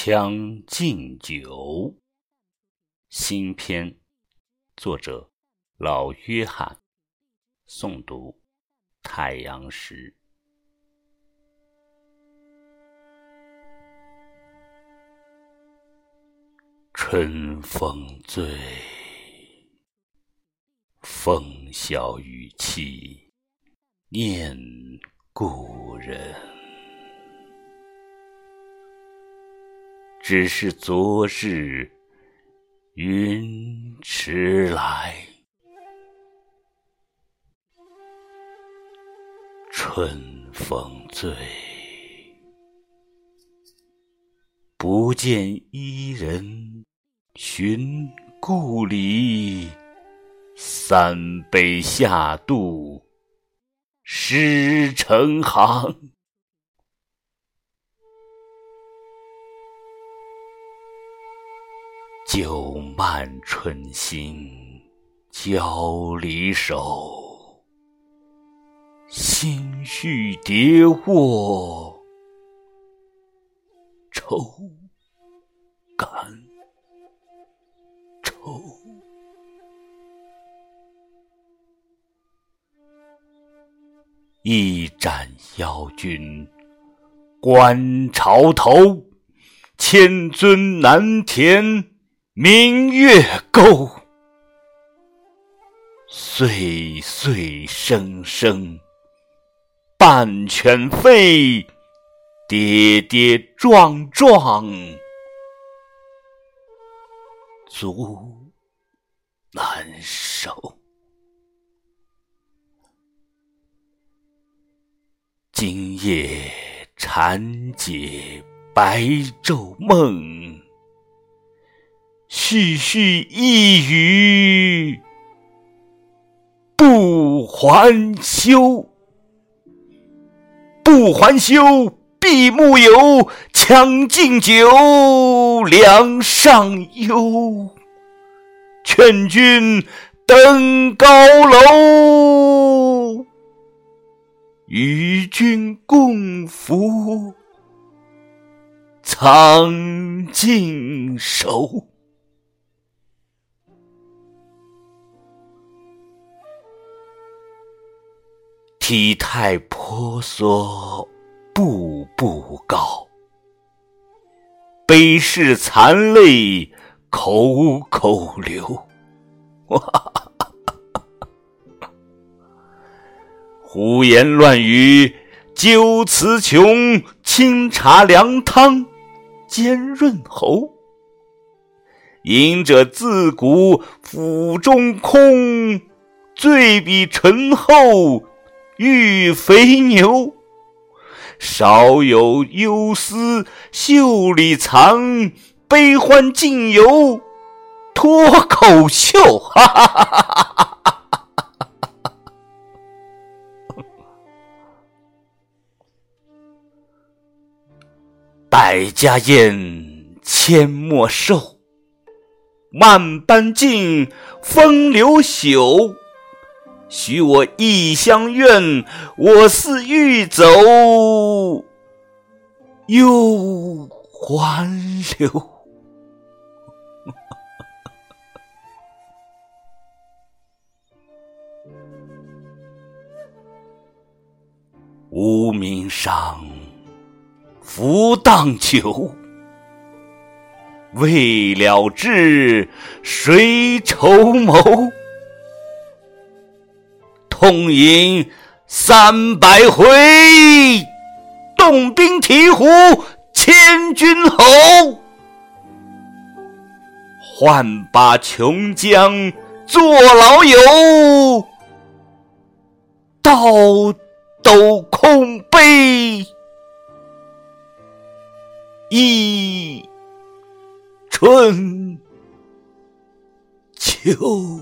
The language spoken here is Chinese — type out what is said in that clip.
将进酒》新篇，作者老约翰，诵读太阳石。春风醉，风萧雨凄，念故人。只是昨日云迟来，春风醉，不见伊人寻故里。三杯下肚，诗成行。酒漫春心交离手，心绪叠卧愁感愁。一盏邀君观潮头，千尊难填。明月钩，岁岁声声半犬吠，跌跌撞撞足难收。今夜缠结白昼梦。絮絮一语不还休，不还休，闭目游，将进酒，梁上幽。劝君登高楼，与君共扶苍劲手。体态婆娑，步步高；悲世残泪，口口流。胡言乱语，酒词穷；清茶凉汤，兼润喉。饮者自古腹中空，醉比醇厚。欲肥牛，少有忧思袖里藏，悲欢尽由脱口秀。哈哈哈哈哈哈！百家宴，阡陌寿，万般尽，风流朽。许我一厢愿，我似欲走又还留。无名伤，浮荡酒，未了志，谁筹谋？痛饮三百回，动兵提壶千军侯。换把琼浆作老友，倒斗空杯一春秋。